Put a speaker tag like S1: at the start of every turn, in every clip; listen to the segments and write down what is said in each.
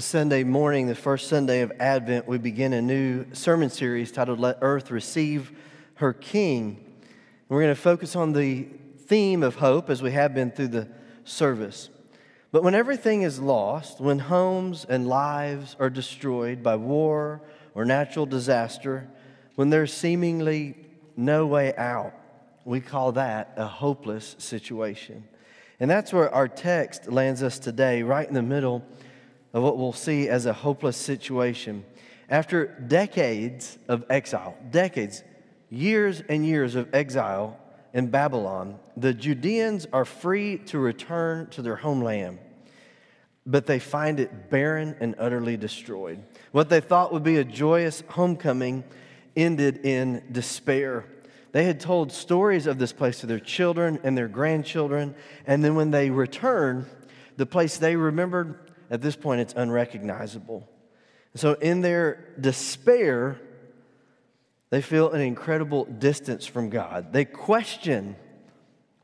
S1: This Sunday morning, the first Sunday of Advent, we begin a new sermon series titled Let Earth Receive Her King. And we're going to focus on the theme of hope as we have been through the service. But when everything is lost, when homes and lives are destroyed by war or natural disaster, when there's seemingly no way out, we call that a hopeless situation. And that's where our text lands us today, right in the middle of what we'll see as a hopeless situation. After decades of exile, decades, years and years of exile in Babylon, the Judeans are free to return to their homeland, but they find it barren and utterly destroyed. What they thought would be a joyous homecoming ended in despair. They had told stories of this place to their children and their grandchildren, and then when they returned, the place they remembered at this point, it's unrecognizable. So, in their despair, they feel an incredible distance from God. They question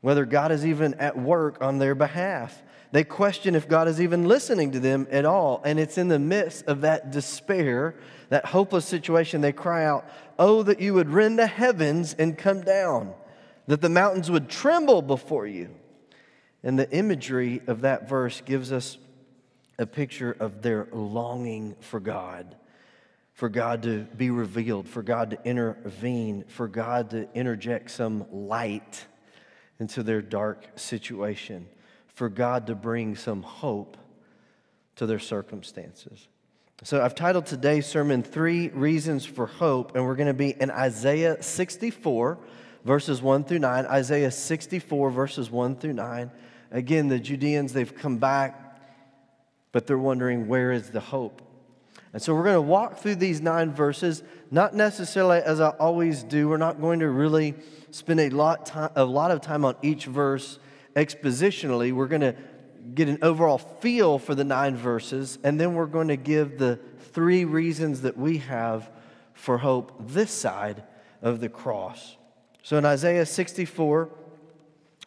S1: whether God is even at work on their behalf. They question if God is even listening to them at all. And it's in the midst of that despair, that hopeless situation, they cry out, Oh, that you would rend the heavens and come down, that the mountains would tremble before you. And the imagery of that verse gives us a picture of their longing for God, for God to be revealed, for God to intervene, for God to interject some light into their dark situation, for God to bring some hope to their circumstances. So I've titled today's sermon Three Reasons for Hope, and we're going to be in Isaiah 64, verses 1 through 9. Isaiah 64, verses 1 through 9. Again, the Judeans, they've come back but they're wondering where is the hope? And so we're going to walk through these nine verses, not necessarily as I always do. We're not going to really spend a lot, time, a lot of time on each verse expositionally. We're going to get an overall feel for the nine verses, and then we're going to give the three reasons that we have for hope this side of the cross. So in Isaiah 64,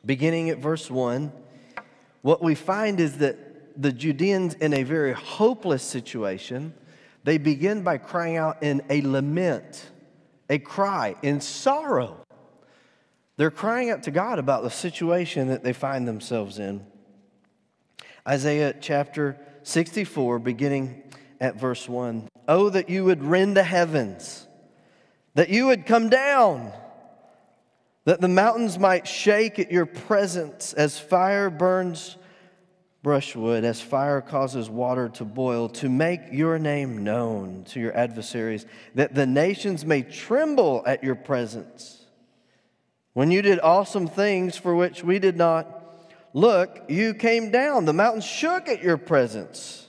S1: beginning at verse 1, what we find is that the Judeans in a very hopeless situation, they begin by crying out in a lament, a cry in sorrow. They're crying out to God about the situation that they find themselves in. Isaiah chapter 64, beginning at verse 1. Oh, that you would rend the heavens, that you would come down, that the mountains might shake at your presence as fire burns brushwood as fire causes water to boil, to make your name known to your adversaries, that the nations may tremble at your presence. When you did awesome things for which we did not look, you came down. The mountains shook at your presence.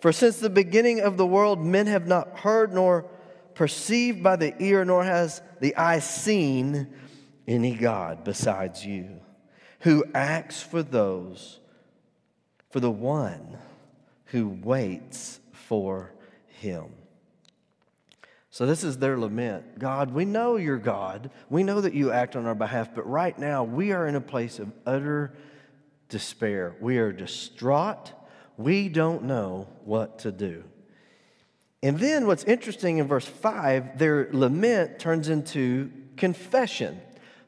S1: For since the beginning of the world, men have not heard nor perceived by the ear, nor has the eye seen any God besides you, who acts for those for the one who waits for him. So, this is their lament. God, we know you're God. We know that you act on our behalf, but right now we are in a place of utter despair. We are distraught. We don't know what to do. And then, what's interesting in verse 5, their lament turns into confession.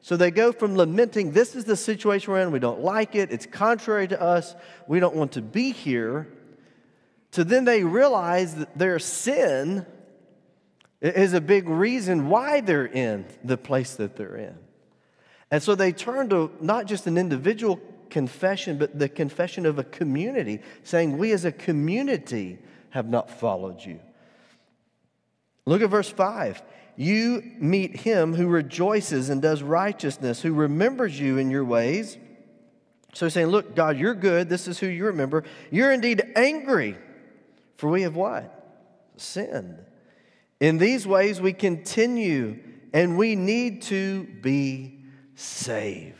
S1: So they go from lamenting, this is the situation we're in, we don't like it, it's contrary to us, we don't want to be here, to then they realize that their sin is a big reason why they're in the place that they're in. And so they turn to not just an individual confession, but the confession of a community, saying, We as a community have not followed you. Look at verse 5 you meet him who rejoices and does righteousness, who remembers you in your ways. So he's saying, Look, God, you're good. This is who you remember. You're indeed angry, for we have what? Sinned. In these ways, we continue, and we need to be saved.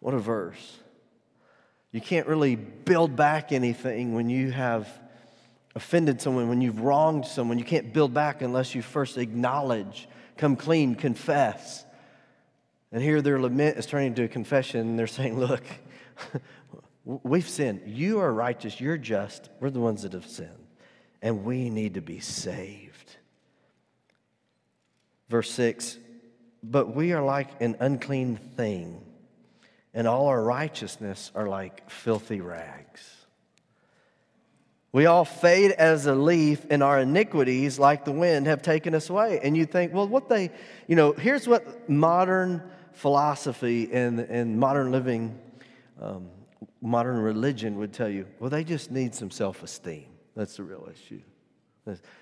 S1: What a verse. You can't really build back anything when you have offended someone, when you've wronged someone, you can't build back unless you first acknowledge, come clean, confess. And here their lament is turning into a confession. They're saying, Look, we've sinned. You are righteous. You're just. We're the ones that have sinned. and we need to be saved. Verse 6 But we are like an unclean thing, and all our righteousness are like filthy rags. We all fade as a leaf, and our iniquities, like the wind, have taken us away. And you think, well, what they, you know, here's what modern philosophy and, and modern living, um, modern religion would tell you. Well, they just need some self esteem. That's the real issue.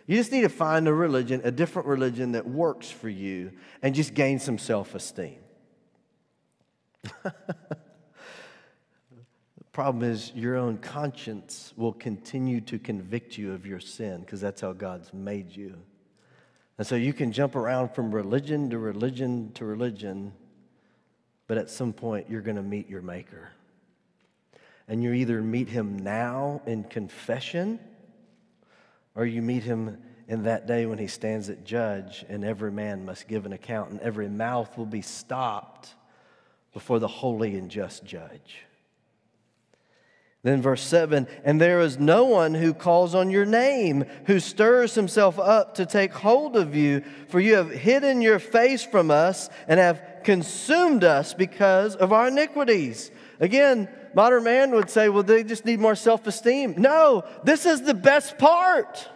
S1: You just need to find a religion, a different religion that works for you, and just gain some self esteem. Problem is, your own conscience will continue to convict you of your sin because that's how God's made you. And so you can jump around from religion to religion to religion, but at some point you're going to meet your Maker. And you either meet him now in confession, or you meet him in that day when he stands at judge, and every man must give an account, and every mouth will be stopped before the holy and just judge. Then, verse 7 And there is no one who calls on your name, who stirs himself up to take hold of you, for you have hidden your face from us and have consumed us because of our iniquities. Again, modern man would say, well, they just need more self esteem. No, this is the best part.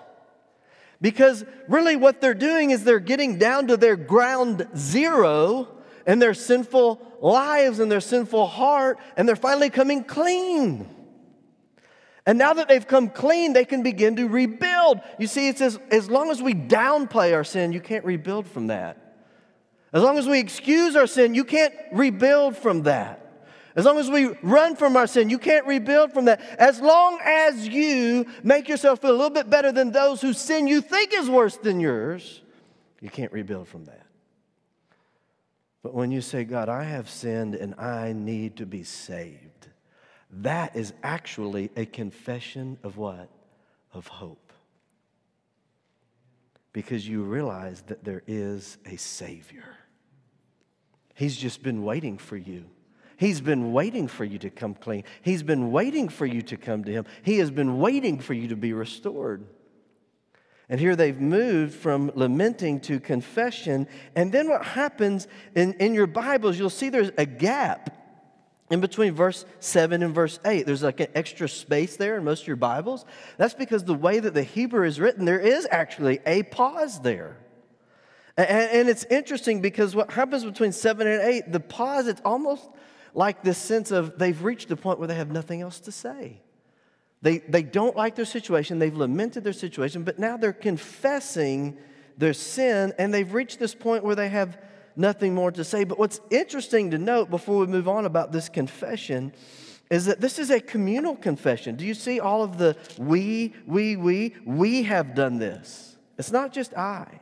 S1: Because really, what they're doing is they're getting down to their ground zero and their sinful lives and their sinful heart, and they're finally coming clean. And now that they've come clean, they can begin to rebuild. You see, it says, as long as we downplay our sin, you can't rebuild from that. As long as we excuse our sin, you can't rebuild from that. As long as we run from our sin, you can't rebuild from that. As long as you make yourself feel a little bit better than those whose sin you think is worse than yours, you can't rebuild from that. But when you say, God, I have sinned and I need to be saved, that is actually a confession of what? Of hope. Because you realize that there is a Savior. He's just been waiting for you. He's been waiting for you to come clean. He's been waiting for you to come to Him. He has been waiting for you to be restored. And here they've moved from lamenting to confession. And then what happens in, in your Bibles, you'll see there's a gap in between verse 7 and verse 8. There's like an extra space there in most of your Bibles. That's because the way that the Hebrew is written, there is actually a pause there. And, and it's interesting because what happens between 7 and 8, the pause, it's almost like this sense of they've reached the point where they have nothing else to say. They, they don't like their situation, they've lamented their situation, but now they're confessing their sin, and they've reached this point where they have nothing more to say. But what's interesting to note before we move on about this confession is that this is a communal confession. Do you see all of the we, we, we? We have done this. It's not just I.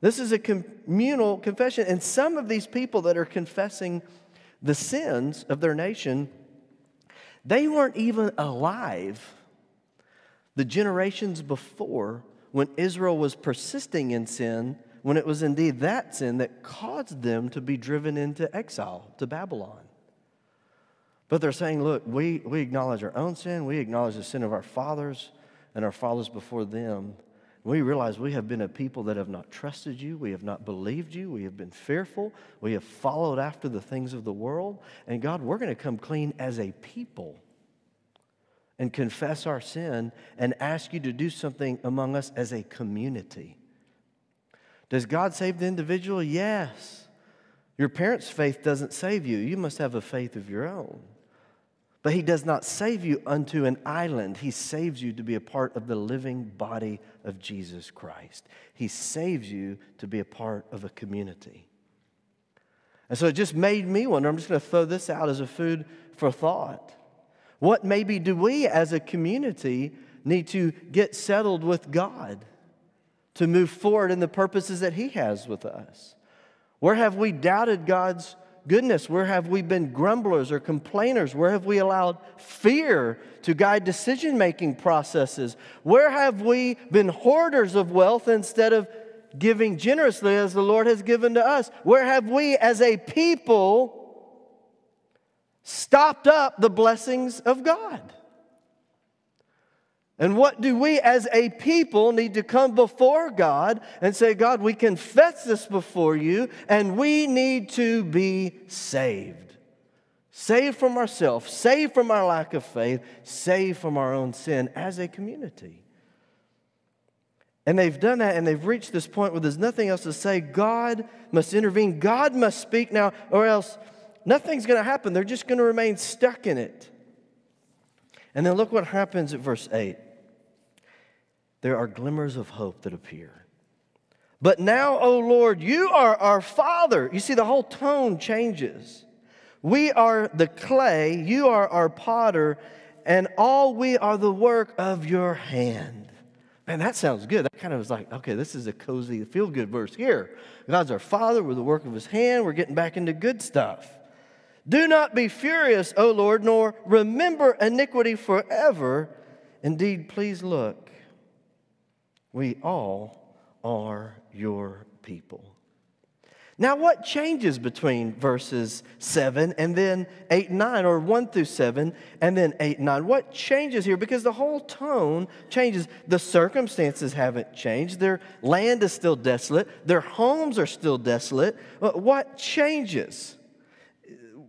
S1: This is a communal confession. And some of these people that are confessing the sins of their nation, they weren't even alive the generations before when Israel was persisting in sin when it was indeed that sin that caused them to be driven into exile to Babylon. But they're saying, look, we, we acknowledge our own sin, we acknowledge the sin of our fathers and our fathers before them. We realize we have been a people that have not trusted you, we have not believed you, we have been fearful, we have followed after the things of the world. And God, we're going to come clean as a people and confess our sin and ask you to do something among us as a community. Does God save the individual? Yes. Your parents' faith doesn't save you. You must have a faith of your own. But He does not save you unto an island. He saves you to be a part of the living body of Jesus Christ. He saves you to be a part of a community. And so it just made me wonder. I'm just going to throw this out as a food for thought. What maybe do we as a community need to get settled with God? To move forward in the purposes that He has with us? Where have we doubted God's goodness? Where have we been grumblers or complainers? Where have we allowed fear to guide decision making processes? Where have we been hoarders of wealth instead of giving generously as the Lord has given to us? Where have we as a people stopped up the blessings of God? And what do we as a people need to come before God and say, God, we confess this before you, and we need to be saved. Saved from ourselves, saved from our lack of faith, saved from our own sin as a community. And they've done that and they've reached this point where there's nothing else to say. God must intervene. God must speak now, or else nothing's going to happen. They're just going to remain stuck in it. And then look what happens at verse 8 there are glimmers of hope that appear. But now, O Lord, you are our Father. You see, the whole tone changes. We are the clay, you are our potter, and all we are the work of your hand. Man, that sounds good. That kind of was like, okay, this is a cozy, feel good verse here. God's our Father, we're the work of His hand, we're getting back into good stuff. Do not be furious, O Lord, nor remember iniquity forever. Indeed, please look we all are your people. Now, what changes between verses 7 and then 8 and 9, or 1 through 7 and then 8 and 9? What changes here? Because the whole tone changes. The circumstances haven't changed. Their land is still desolate, their homes are still desolate. What changes?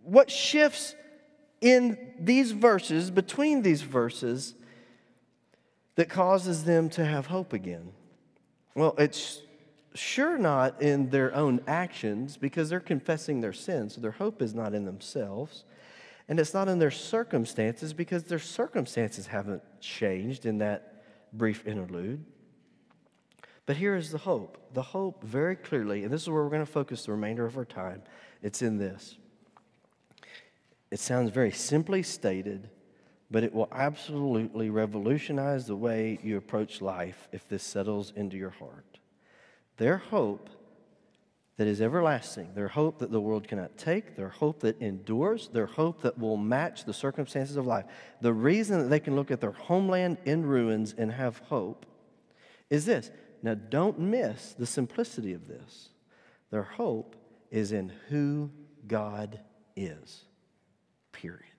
S1: What shifts in these verses, between these verses, that causes them to have hope again? Well, it's sure not in their own actions because they're confessing their sins. So their hope is not in themselves. And it's not in their circumstances because their circumstances haven't changed in that brief interlude. But here is the hope. The hope, very clearly, and this is where we're going to focus the remainder of our time, it's in this. It sounds very simply stated, but it will absolutely revolutionize the way you approach life if this settles into your heart. Their hope that is everlasting, their hope that the world cannot take, their hope that endures, their hope that will match the circumstances of life. The reason that they can look at their homeland in ruins and have hope is this. Now, don't miss the simplicity of this. Their hope is in who God is, period.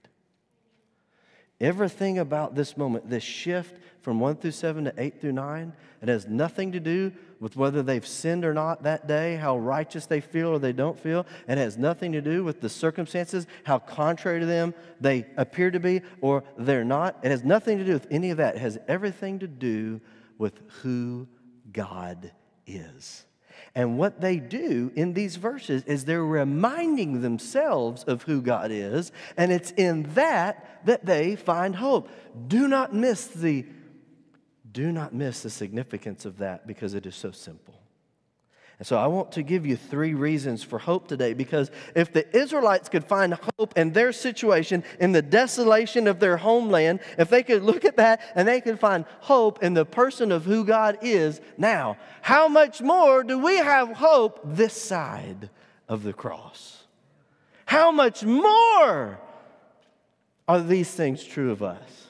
S1: Everything about this moment, this shift from 1 through 7 to 8 through 9, it has nothing to do with whether they've sinned or not that day, how righteous they feel or they don't feel. It has nothing to do with the circumstances, how contrary to them they appear to be or they're not. It has nothing to do with any of that. It has everything to do with who God is. And what they do in these verses is they're reminding themselves of who God is, and it's in that that they find hope. Do not miss the do not miss the significance of that because it is so simple. And so I want to give you three reasons for hope today because if the Israelites could find hope in their situation, in the desolation of their homeland, if they could look at that and they could find hope in the person of who God is now, how much more do we have hope this side of the cross? How much more are these things true of us?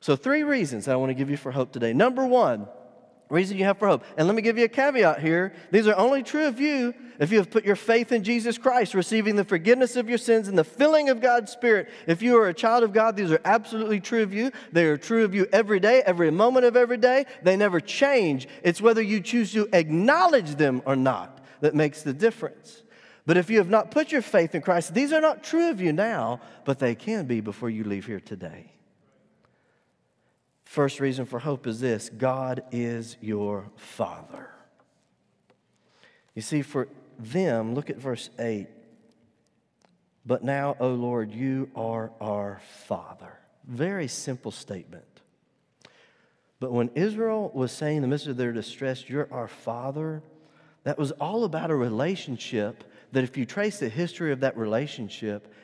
S1: So, three reasons I want to give you for hope today. Number one, reason you have for hope. And let me give you a caveat here. These are only true of you if you have put your faith in Jesus Christ, receiving the forgiveness of your sins and the filling of God's Spirit. If you are a child of God, these are absolutely true of you. They are true of you every day, every moment of every day. They never change. It's whether you choose to acknowledge them or not that makes the difference. But if you have not put your faith in Christ, these are not true of you now, but they can be before you leave here today. First reason for hope is this God is your Father. You see, for them, look at verse 8. But now, O Lord, you are our Father. Very simple statement. But when Israel was saying in the midst of their distress, You're our Father, that was all about a relationship that, if you trace the history of that relationship,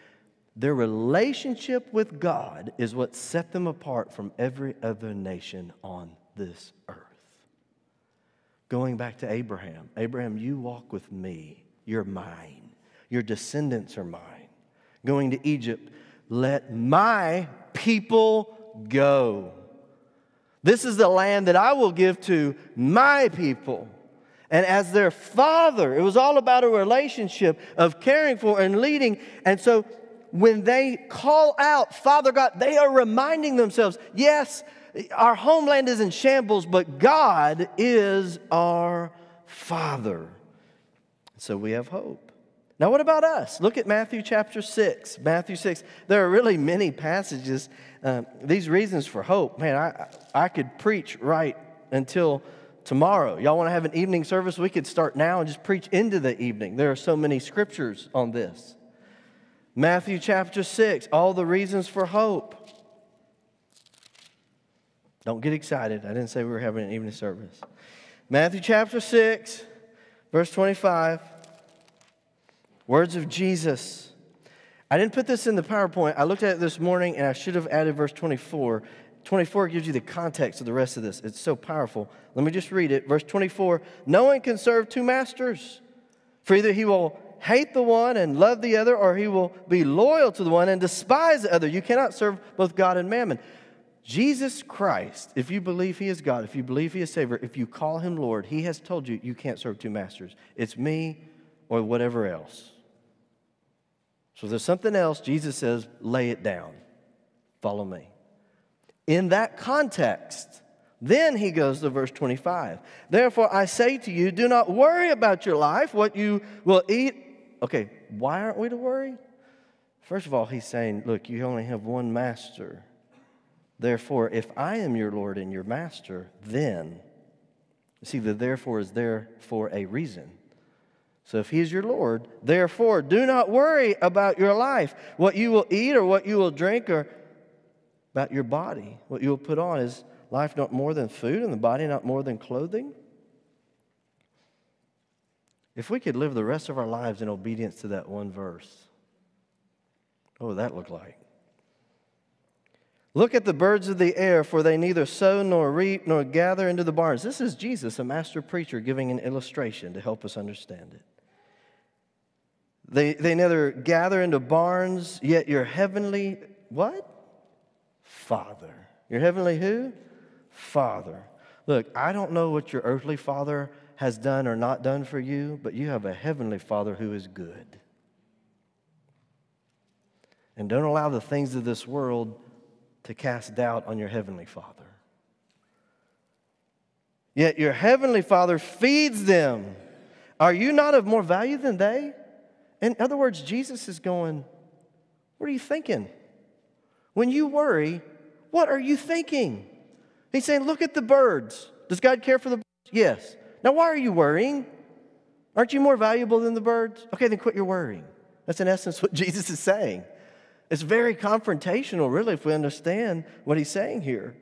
S1: their relationship with God is what set them apart from every other nation on this earth. Going back to Abraham Abraham, you walk with me. You're mine. Your descendants are mine. Going to Egypt, let my people go. This is the land that I will give to my people. And as their father, it was all about a relationship of caring for and leading. And so when they call out, Father God, they are reminding themselves, yes, Our homeland is in shambles, but God is our Father. So we have hope. Now, what about us? Look at Matthew chapter 6. Matthew 6. There are really many passages, um, these reasons for hope. Man, I, I could preach right until tomorrow. Y'all want to have an evening service? We could start now and just preach into the evening. There are so many scriptures on this. Matthew chapter 6, all the reasons for hope. Don't get excited. I didn't say we were having an evening service. Matthew chapter 6, verse 25. Words of Jesus. I didn't put this in the PowerPoint. I looked at it this morning and I should have added verse 24. 24 gives you the context of the rest of this. It's so powerful. Let me just read it. Verse 24 No one can serve two masters, for either he will hate the one and love the other, or he will be loyal to the one and despise the other. You cannot serve both God and mammon. Jesus Christ, if you believe he is God, if you believe he is Savior, if you call him Lord, he has told you you can't serve two masters. It's me or whatever else. So there's something else, Jesus says, lay it down. Follow me. In that context, then he goes to verse 25. Therefore, I say to you, do not worry about your life, what you will eat. Okay, why aren't we to worry? First of all, he's saying, look, you only have one master. Therefore, if I am your Lord and your master, then, see, the therefore is there for a reason. So if he is your Lord, therefore, do not worry about your life, what you will eat or what you will drink, or about your body, what you will put on. Is life not more than food and the body not more than clothing? If we could live the rest of our lives in obedience to that one verse, what would that look like? Look at the birds of the air, for they neither sow nor reap nor gather into the barns. This is Jesus, a master preacher, giving an illustration to help us understand it. They, they neither gather into barns, yet your heavenly, what? Father. Your heavenly who? Father. Look, I don't know what your earthly father has done or not done for you, but you have a heavenly father who is good. And don't allow the things of this world to cast doubt on your heavenly Father. Yet your heavenly Father feeds them. Are you not of more value than they? In other words, Jesus is going, What are you thinking? When you worry, what are you thinking? He's saying, Look at the birds. Does God care for the birds? Yes. Now, why are you worrying? Aren't you more valuable than the birds? Okay, then quit your worrying. That's in essence what Jesus is saying. It's very confrontational, really, if we understand what he's saying here.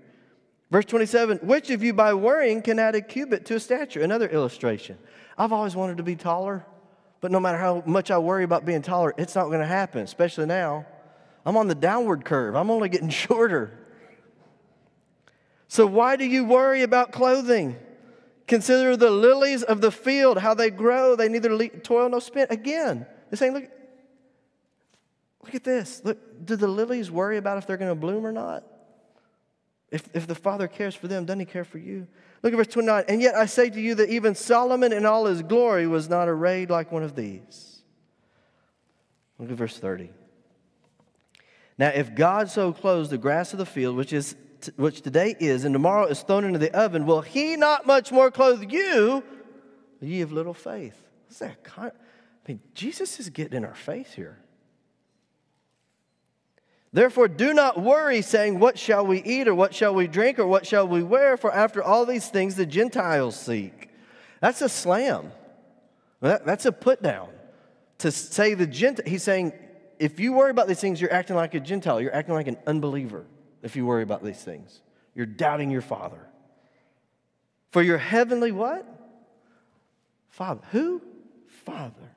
S1: Verse 27 Which of you by worrying can add a cubit to a stature? Another illustration. I've always wanted to be taller, but no matter how much I worry about being taller, it's not going to happen, especially now. I'm on the downward curve, I'm only getting shorter. So, why do you worry about clothing? Consider the lilies of the field, how they grow. They neither toil nor spin. Again, it's saying, look, Look at this. Look, do the lilies worry about if they're going to bloom or not? If, if the Father cares for them, doesn't He care for you? Look at verse 29. And yet I say to you that even Solomon in all his glory was not arrayed like one of these. Look at verse 30. Now, if God so clothes the grass of the field, which is which today is, and tomorrow is thrown into the oven, will He not much more clothe you, ye of little faith? What's that? I mean, Jesus is getting in our face here. Therefore, do not worry, saying, What shall we eat, or what shall we drink, or what shall we wear? For after all these things the Gentiles seek. That's a slam. that's a put down. To say the Gentile, he's saying, if you worry about these things, you're acting like a Gentile. You're acting like an unbeliever if you worry about these things. You're doubting your Father. For your heavenly what? Father. Who? Father.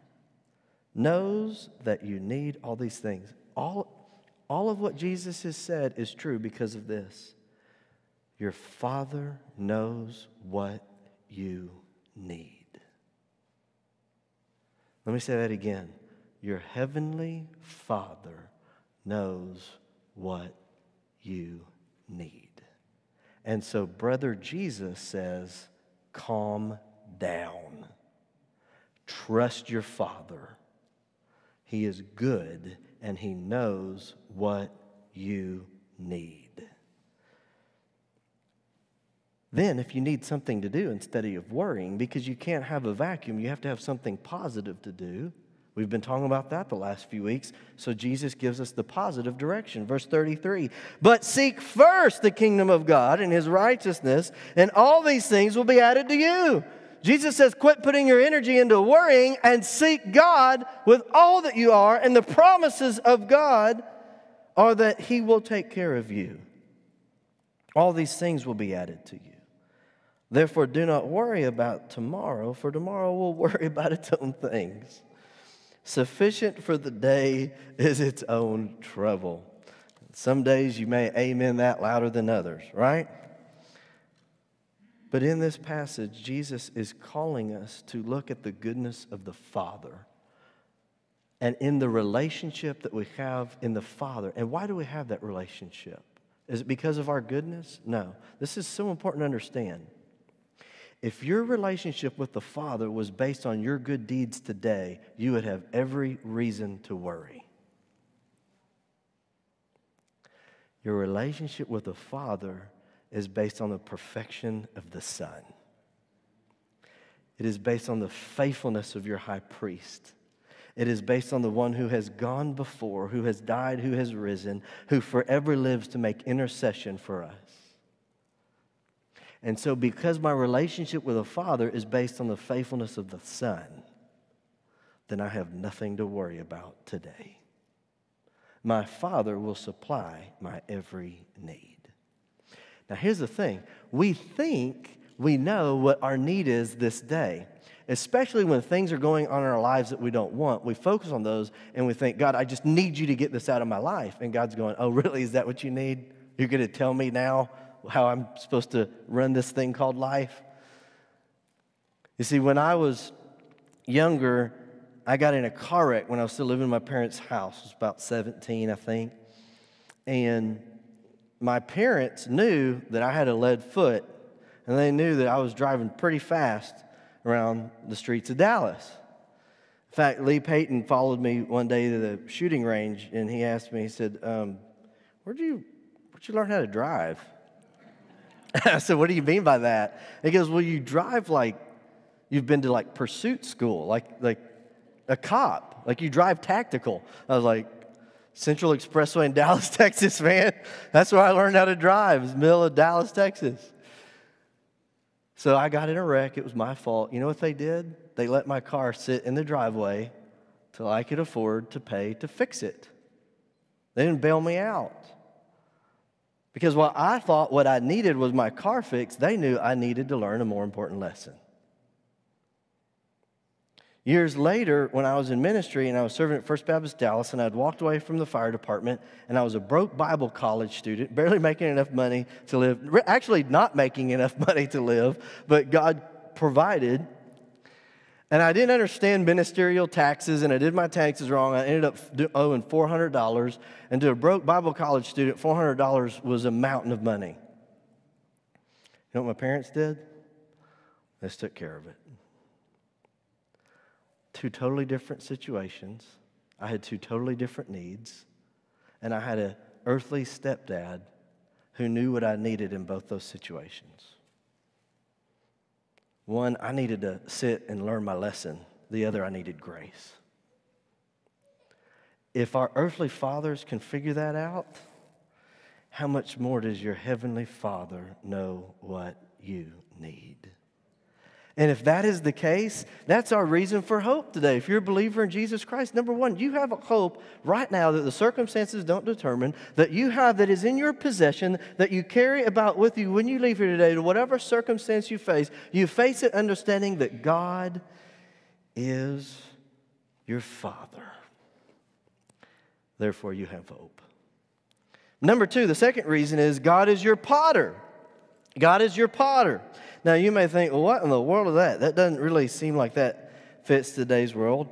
S1: Knows that you need all these things. All all of what Jesus has said is true because of this. Your Father knows what you need. Let me say that again. Your Heavenly Father knows what you need. And so, Brother Jesus says, calm down. Trust your Father. He is good and He knows what you need. Then, if you need something to do instead of worrying, because you can't have a vacuum, you have to have something positive to do. We've been talking about that the last few weeks. So Jesus gives us the positive direction. Verse 33 But seek first the kingdom of God and his righteousness, and all these things will be added to you. Jesus says, quit putting your energy into worrying and seek God with all that you are. And the promises of God are that he will take care of you. All these things will be added to you. Therefore, do not worry about tomorrow, for tomorrow will worry about its own things. Sufficient for the day is its own trouble. Some days you may amen that louder than others, right? But in this passage, Jesus is calling us to look at the goodness of the Father and in the relationship that we have in the Father. And why do we have that relationship? Is it because of our goodness? No. This is so important to understand. If your relationship with the Father was based on your good deeds today, you would have every reason to worry. Your relationship with the Father is based on the perfection of the Son. It is based on the faithfulness of your high priest. It is based on the one who has gone before, who has died, who has risen, who forever lives to make intercession for us. And so, because my relationship with the Father is based on the faithfulness of the Son, then I have nothing to worry about today. My Father will supply my every need. Now, here's the thing we think we know what our need is this day, especially when things are going on in our lives that we don't want. We focus on those and we think, God, I just need you to get this out of my life. And God's going, Oh, really? Is that what you need? You're going to tell me now how I'm supposed to run this thing called life. You see, when I was younger, I got in a car wreck when I was still living in my parents' house. I was about 17, I think. And my parents knew that I had a lead foot, and they knew that I was driving pretty fast around the streets of Dallas. In fact, Lee Payton followed me one day to the shooting range, and he asked me, he said, um, Where'd you, where'd you learn how to drive? I said, What do you mean by that? He goes, Well, you drive like you've been to like pursuit school, like, like a cop, like you drive tactical. I was like, Central Expressway in Dallas, Texas, man. That's where I learned how to drive, was middle of Dallas, Texas. So I got in a wreck. It was my fault. You know what they did? They let my car sit in the driveway till I could afford to pay to fix it. They didn't bail me out. Because while I thought what I needed was my car fixed, they knew I needed to learn a more important lesson. Years later, when I was in ministry and I was serving at First Baptist Dallas, and I'd walked away from the fire department, and I was a broke Bible college student, barely making enough money to live, actually, not making enough money to live, but God provided. And I didn't understand ministerial taxes, and I did my taxes wrong. I ended up owing $400. And to a broke Bible college student, $400 was a mountain of money. You know what my parents did? They took care of it. Two totally different situations. I had two totally different needs. And I had an earthly stepdad who knew what I needed in both those situations. One, I needed to sit and learn my lesson. The other, I needed grace. If our earthly fathers can figure that out, how much more does your heavenly Father know what you need? And if that is the case, that's our reason for hope today. If you're a believer in Jesus Christ, number one, you have a hope right now that the circumstances don't determine, that you have that is in your possession, that you carry about with you when you leave here today to whatever circumstance you face. You face it understanding that God is your Father. Therefore, you have hope. Number two, the second reason is God is your potter. God is your potter. Now, you may think, well, what in the world is that? That doesn't really seem like that fits today's world.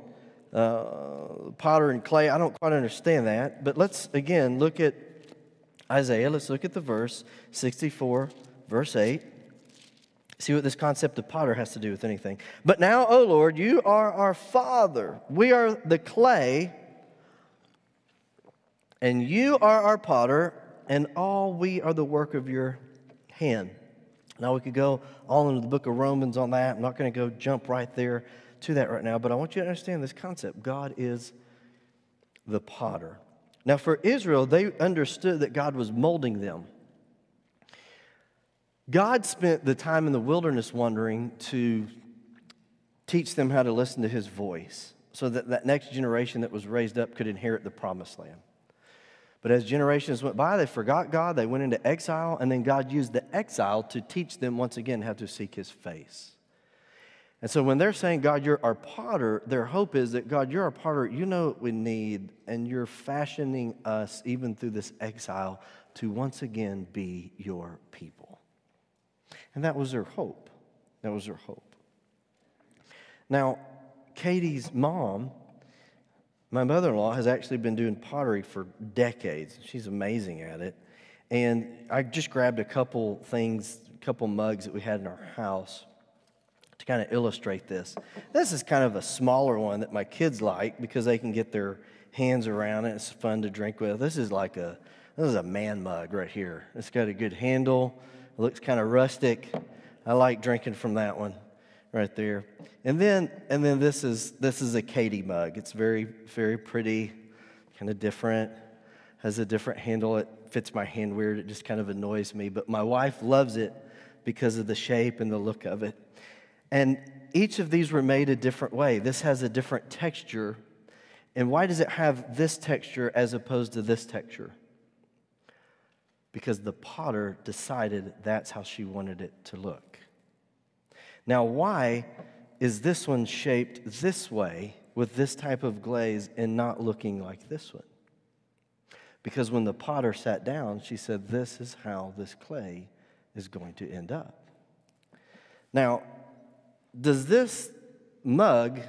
S1: Uh, potter and clay, I don't quite understand that. But let's again look at Isaiah. Let's look at the verse 64, verse 8. See what this concept of potter has to do with anything. But now, O Lord, you are our Father. We are the clay, and you are our potter, and all we are the work of your hand. Now, we could go all into the book of Romans on that. I'm not going to go jump right there to that right now, but I want you to understand this concept God is the potter. Now, for Israel, they understood that God was molding them. God spent the time in the wilderness wandering to teach them how to listen to his voice so that that next generation that was raised up could inherit the promised land. But as generations went by, they forgot God, they went into exile, and then God used the exile to teach them once again how to seek his face. And so when they're saying, God, you're our potter, their hope is that, God, you're our potter, you know what we need, and you're fashioning us, even through this exile, to once again be your people. And that was their hope. That was their hope. Now, Katie's mom, my mother in law, has actually been doing pottery for decades. She's amazing at it. And I just grabbed a couple things, a couple mugs that we had in our house to kind of illustrate this. This is kind of a smaller one that my kids like because they can get their hands around it. It's fun to drink with. This is like a this is a man mug right here. It's got a good handle. It looks kind of rustic. I like drinking from that one right there. And then and then this is this is a Katie mug. It's very very pretty, kind of different. Has a different handle. It fits my hand weird. It just kind of annoys me, but my wife loves it because of the shape and the look of it. And each of these were made a different way. This has a different texture. And why does it have this texture as opposed to this texture? Because the potter decided that's how she wanted it to look. Now, why is this one shaped this way with this type of glaze and not looking like this one? Because when the potter sat down, she said, This is how this clay is going to end up. Now, does this mug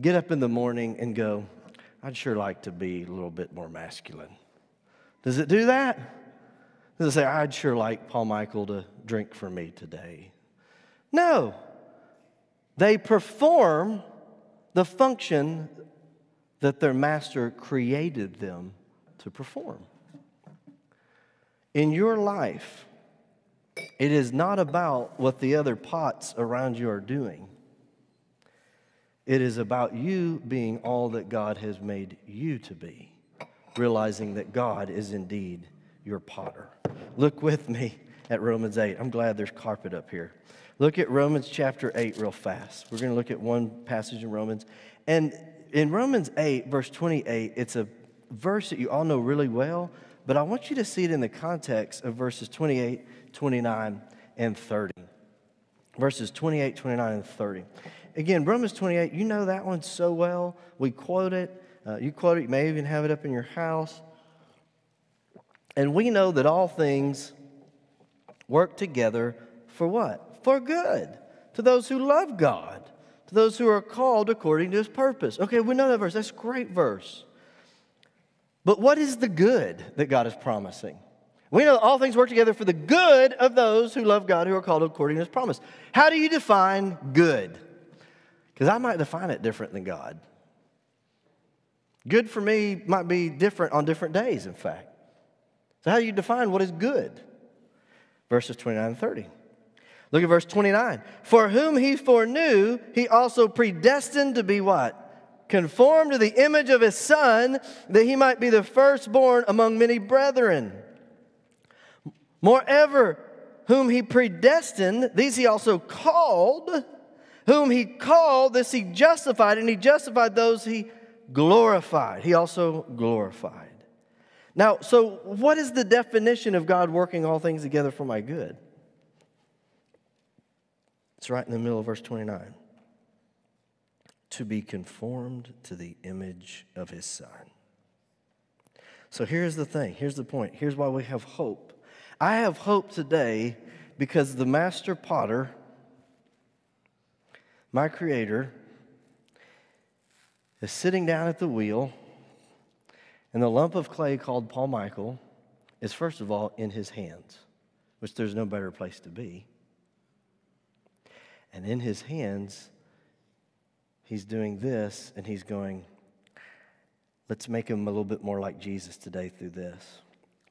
S1: get up in the morning and go, I'd sure like to be a little bit more masculine? Does it do that? Does it say, I'd sure like Paul Michael to drink for me today? No. They perform the function that their master created them to perform. In your life, it is not about what the other pots around you are doing. It is about you being all that God has made you to be, realizing that God is indeed your potter. Look with me at Romans 8. I'm glad there's carpet up here. Look at Romans chapter 8 real fast. We're going to look at one passage in Romans. And in Romans 8, verse 28, it's a verse that you all know really well, but I want you to see it in the context of verses 28 29, and 30. Verses 28, 29, and 30. Again, Romans 28, you know that one so well. We quote it. Uh, you quote it, you may even have it up in your house. And we know that all things work together for what? For good. To those who love God, to those who are called according to his purpose. Okay, we know that verse. That's a great verse. But what is the good that God is promising? We know that all things work together for the good of those who love God, who are called according to his promise. How do you define good? Because I might define it different than God. Good for me might be different on different days, in fact. So, how do you define what is good? Verses 29 and 30. Look at verse 29. For whom he foreknew, he also predestined to be what? Conformed to the image of his son, that he might be the firstborn among many brethren. Moreover, whom he predestined, these he also called. Whom he called, this he justified, and he justified those he glorified. He also glorified. Now, so what is the definition of God working all things together for my good? It's right in the middle of verse 29. To be conformed to the image of his son. So here's the thing. Here's the point. Here's why we have hope. I have hope today because the master potter, my creator, is sitting down at the wheel, and the lump of clay called Paul Michael is, first of all, in his hands, which there's no better place to be. And in his hands, he's doing this, and he's going, let's make him a little bit more like Jesus today through this.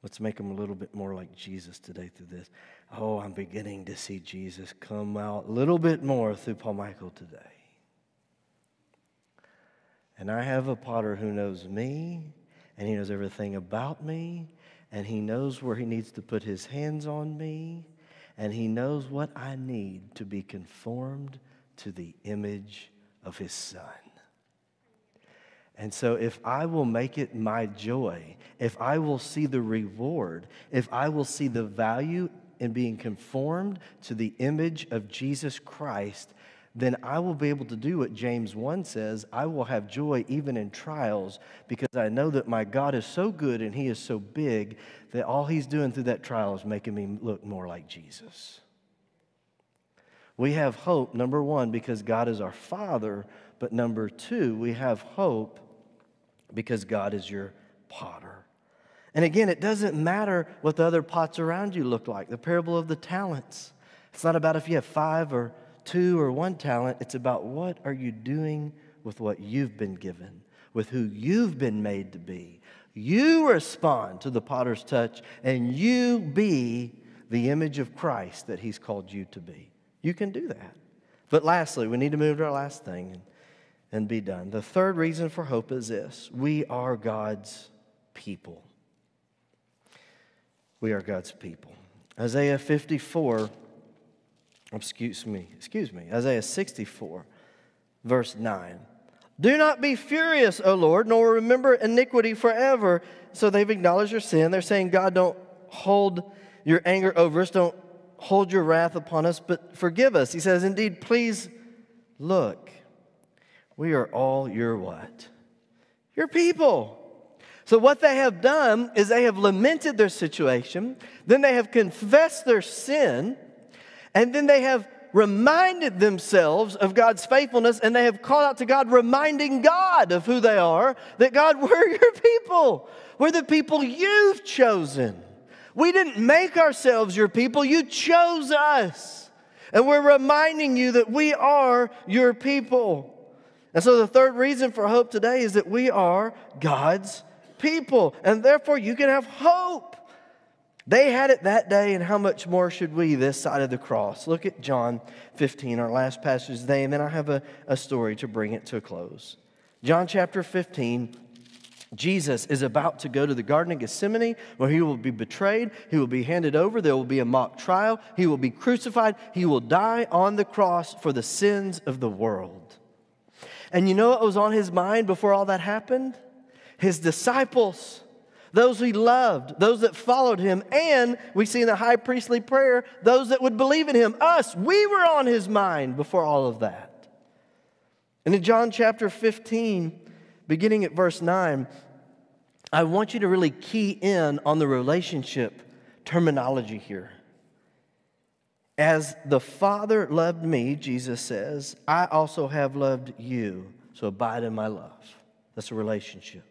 S1: Let's make him a little bit more like Jesus today through this. Oh, I'm beginning to see Jesus come out a little bit more through Paul Michael today. And I have a potter who knows me, and he knows everything about me, and he knows where he needs to put his hands on me, and he knows what I need to be conformed to the image of his son. And so, if I will make it my joy, if I will see the reward, if I will see the value in being conformed to the image of Jesus Christ, then I will be able to do what James 1 says I will have joy even in trials because I know that my God is so good and He is so big that all He's doing through that trial is making me look more like Jesus. We have hope, number one, because God is our Father, but number two, we have hope because God is your potter. And again, it doesn't matter what the other pots around you look like. The parable of the talents. It's not about if you have five or two or one talent. It's about what are you doing with what you've been given, with who you've been made to be. You respond to the potter's touch and you be the image of Christ that he's called you to be. You can do that. But lastly, we need to move to our last thing and be done. The third reason for hope is this we are God's people. We are God's people. Isaiah 54, excuse me, excuse me, Isaiah 64, verse 9. Do not be furious, O Lord, nor remember iniquity forever. So they've acknowledged their sin. They're saying, God, don't hold your anger over us, don't hold your wrath upon us, but forgive us. He says, Indeed, please look we are all your what? Your people. So, what they have done is they have lamented their situation, then they have confessed their sin, and then they have reminded themselves of God's faithfulness, and they have called out to God, reminding God of who they are that God, we're your people. We're the people you've chosen. We didn't make ourselves your people, you chose us. And we're reminding you that we are your people. And so, the third reason for hope today is that we are God's people, and therefore you can have hope. They had it that day, and how much more should we this side of the cross? Look at John 15, our last passage today, and then I have a, a story to bring it to a close. John chapter 15, Jesus is about to go to the Garden of Gethsemane where he will be betrayed, he will be handed over, there will be a mock trial, he will be crucified, he will die on the cross for the sins of the world. And you know what was on his mind before all that happened? His disciples, those he loved, those that followed him, and we see in the high priestly prayer, those that would believe in him, us. We were on his mind before all of that. And in John chapter 15, beginning at verse 9, I want you to really key in on the relationship terminology here. As the Father loved me, Jesus says, I also have loved you. So abide in my love. That's a relationship.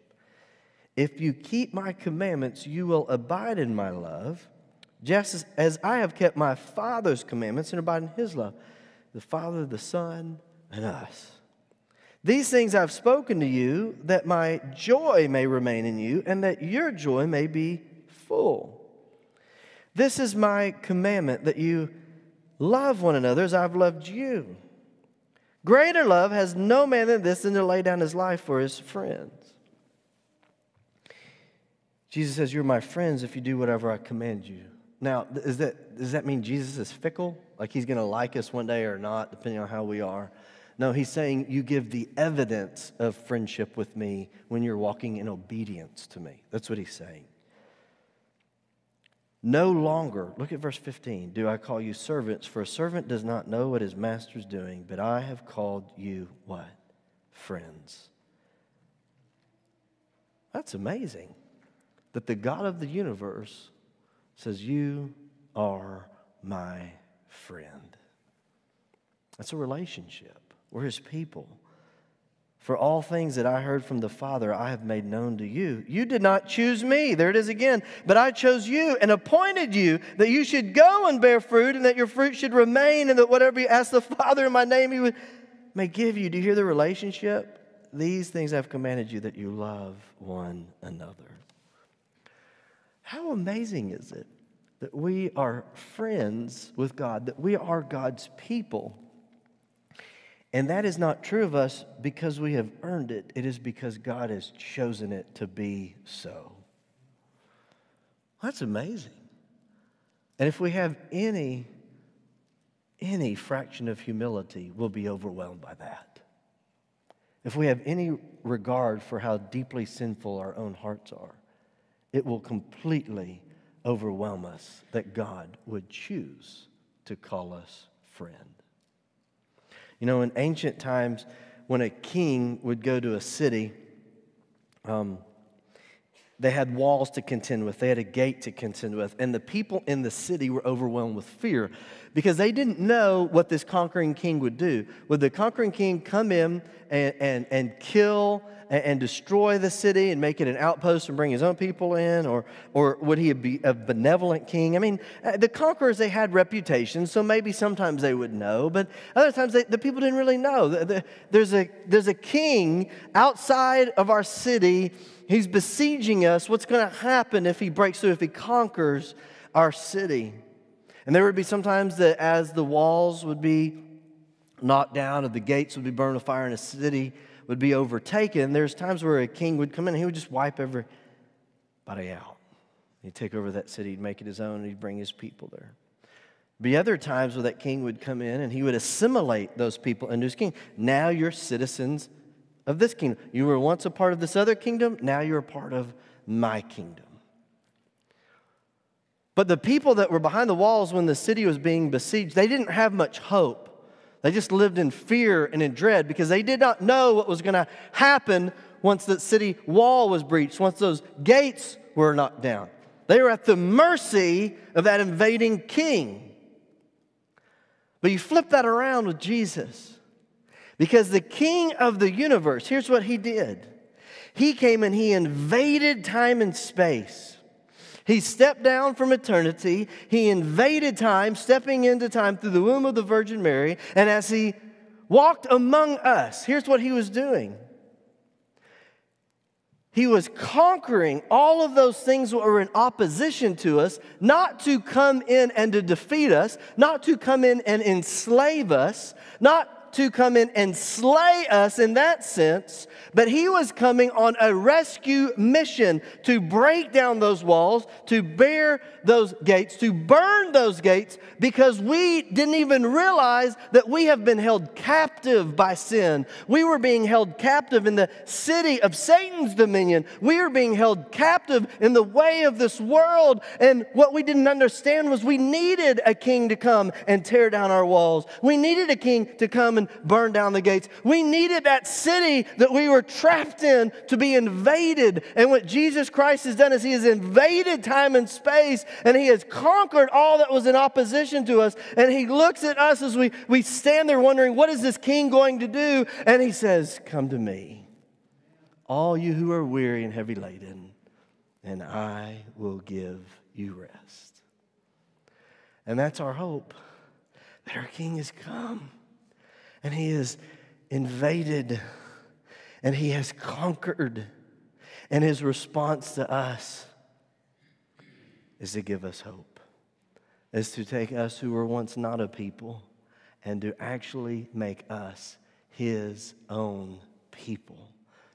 S1: If you keep my commandments, you will abide in my love, just as I have kept my Father's commandments and abide in his love. The Father, the Son, and us. These things I've spoken to you, that my joy may remain in you, and that your joy may be full. This is my commandment that you Love one another as I've loved you. Greater love has no man than this than to lay down his life for his friends. Jesus says, You're my friends if you do whatever I command you. Now, is that, does that mean Jesus is fickle? Like he's going to like us one day or not, depending on how we are? No, he's saying you give the evidence of friendship with me when you're walking in obedience to me. That's what he's saying. No longer, look at verse 15, do I call you servants, for a servant does not know what his master is doing, but I have called you what? Friends. That's amazing that the God of the universe says, You are my friend. That's a relationship. We're his people. For all things that I heard from the Father, I have made known to you. You did not choose me. There it is again. But I chose you and appointed you that you should go and bear fruit and that your fruit should remain and that whatever you ask the Father in my name, he would, may give you. Do you hear the relationship? These things I've commanded you that you love one another. How amazing is it that we are friends with God, that we are God's people? And that is not true of us because we have earned it. It is because God has chosen it to be so. That's amazing. And if we have any any fraction of humility, we'll be overwhelmed by that. If we have any regard for how deeply sinful our own hearts are, it will completely overwhelm us that God would choose to call us friend. You know, in ancient times, when a king would go to a city, um, they had walls to contend with, they had a gate to contend with, and the people in the city were overwhelmed with fear because they didn't know what this conquering king would do. Would the conquering king come in and, and, and kill and, and destroy the city and make it an outpost and bring his own people in? Or, or would he be a benevolent king? I mean, uh, the conquerors, they had reputations, so maybe sometimes they would know, but other times they, the people didn't really know. There's a, there's a king outside of our city. He's besieging us. What's going to happen if he breaks through, if he conquers our city? And there would be sometimes that as the walls would be knocked down or the gates would be burned with fire in a city would be overtaken, there's times where a king would come in and he would just wipe everybody out. He'd take over that city, he'd make it his own, and he'd bring his people there. Be other times where that king would come in and he would assimilate those people into his kingdom. Now you're citizens of this kingdom. You were once a part of this other kingdom, now you're a part of my kingdom. But the people that were behind the walls when the city was being besieged, they didn't have much hope. They just lived in fear and in dread because they did not know what was going to happen once the city wall was breached, once those gates were knocked down. They were at the mercy of that invading king. But you flip that around with Jesus because the king of the universe, here's what he did he came and he invaded time and space. He stepped down from eternity. He invaded time, stepping into time through the womb of the Virgin Mary. And as he walked among us, here's what he was doing he was conquering all of those things that were in opposition to us, not to come in and to defeat us, not to come in and enslave us, not to come in and slay us in that sense, but he was coming on a rescue mission to break down those walls, to bear those gates, to burn those gates, because we didn't even realize that we have been held captive by sin. We were being held captive in the city of Satan's dominion. We were being held captive in the way of this world. And what we didn't understand was we needed a king to come and tear down our walls. We needed a king to come and burn down the gates. We needed that city that we were trapped in to be invaded. And what Jesus Christ has done is he has invaded time and space and he has conquered all that was in opposition to us. And he looks at us as we, we stand there wondering, what is this king going to do? And he says, Come to me, all you who are weary and heavy laden, and I will give you rest. And that's our hope that our king has come and he has invaded and he has conquered. And his response to us is to give us hope, is to take us who were once not a people and to actually make us his own people,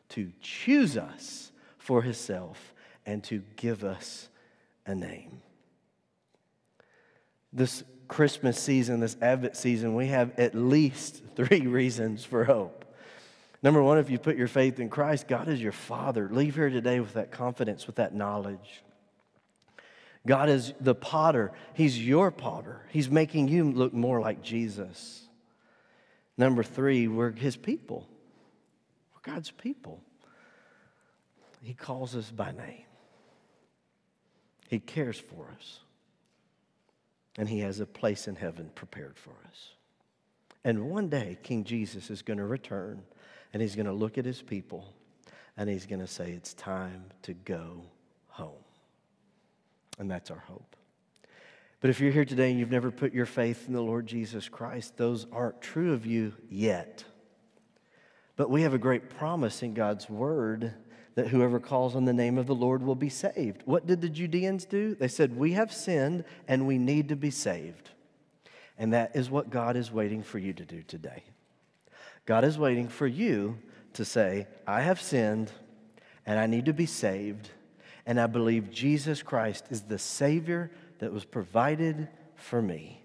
S1: to choose us for himself and to give us a name. This Christmas season, this Advent season, we have at least three reasons for hope. Number one, if you put your faith in Christ, God is your Father. Leave here today with that confidence, with that knowledge. God is the potter, He's your potter. He's making you look more like Jesus. Number three, we're His people. We're God's people. He calls us by name, He cares for us, and He has a place in heaven prepared for us. And one day, King Jesus is going to return and He's going to look at His people and He's going to say, It's time to go home. And that's our hope. But if you're here today and you've never put your faith in the Lord Jesus Christ, those aren't true of you yet. But we have a great promise in God's Word that whoever calls on the name of the Lord will be saved. What did the Judeans do? They said, We have sinned and we need to be saved. And that is what God is waiting for you to do today. God is waiting for you to say, I have sinned and I need to be saved. And I believe Jesus Christ is the Savior that was provided for me.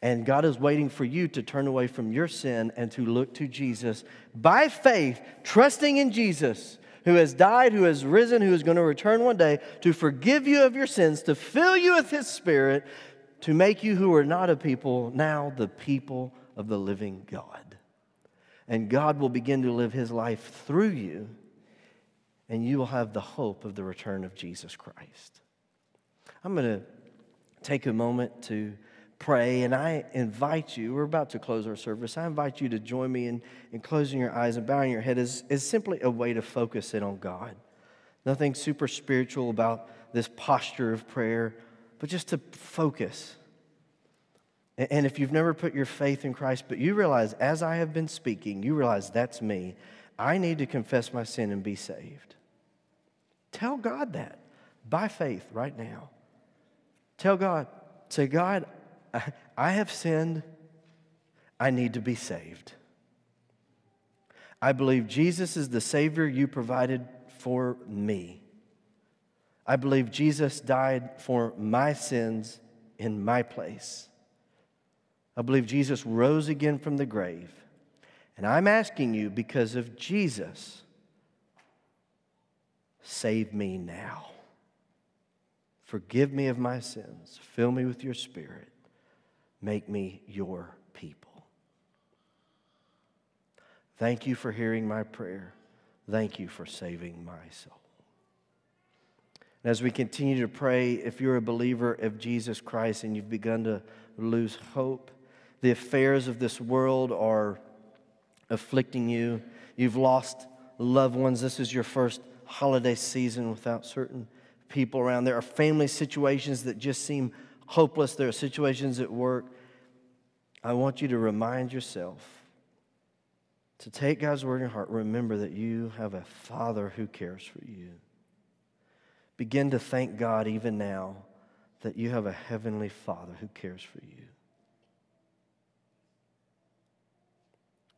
S1: And God is waiting for you to turn away from your sin and to look to Jesus by faith, trusting in Jesus, who has died, who has risen, who is going to return one day to forgive you of your sins, to fill you with His Spirit, to make you who are not a people now the people of the living God. And God will begin to live His life through you, and you will have the hope of the return of Jesus Christ. I'm going to take a moment to pray, and I invite you, we're about to close our service. I invite you to join me in, in closing your eyes and bowing your head is, is simply a way to focus in on God. Nothing super spiritual about this posture of prayer, but just to focus. And, and if you've never put your faith in Christ, but you realize as I have been speaking, you realize that's me, I need to confess my sin and be saved. Tell God that by faith right now. Tell God, say, God, I have sinned. I need to be saved. I believe Jesus is the Savior you provided for me. I believe Jesus died for my sins in my place. I believe Jesus rose again from the grave. And I'm asking you, because of Jesus, save me now. Forgive me of my sins. Fill me with your spirit. Make me your people. Thank you for hearing my prayer. Thank you for saving my soul. And as we continue to pray, if you're a believer of Jesus Christ and you've begun to lose hope, the affairs of this world are afflicting you, you've lost loved ones, this is your first holiday season without certain people around. There are family situations that just seem hopeless, there are situations at work, I want you to remind yourself to take God's word in your heart. Remember that you have a Father who cares for you. Begin to thank God even now that you have a heavenly Father who cares for you.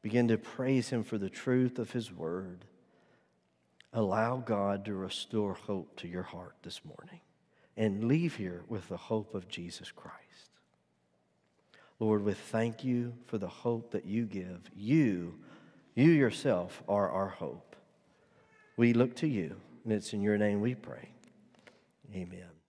S1: Begin to praise Him for the truth of His word. Allow God to restore hope to your heart this morning and leave here with the hope of Jesus Christ. Lord, we thank you for the hope that you give. You, you yourself are our hope. We look to you, and it's in your name we pray. Amen.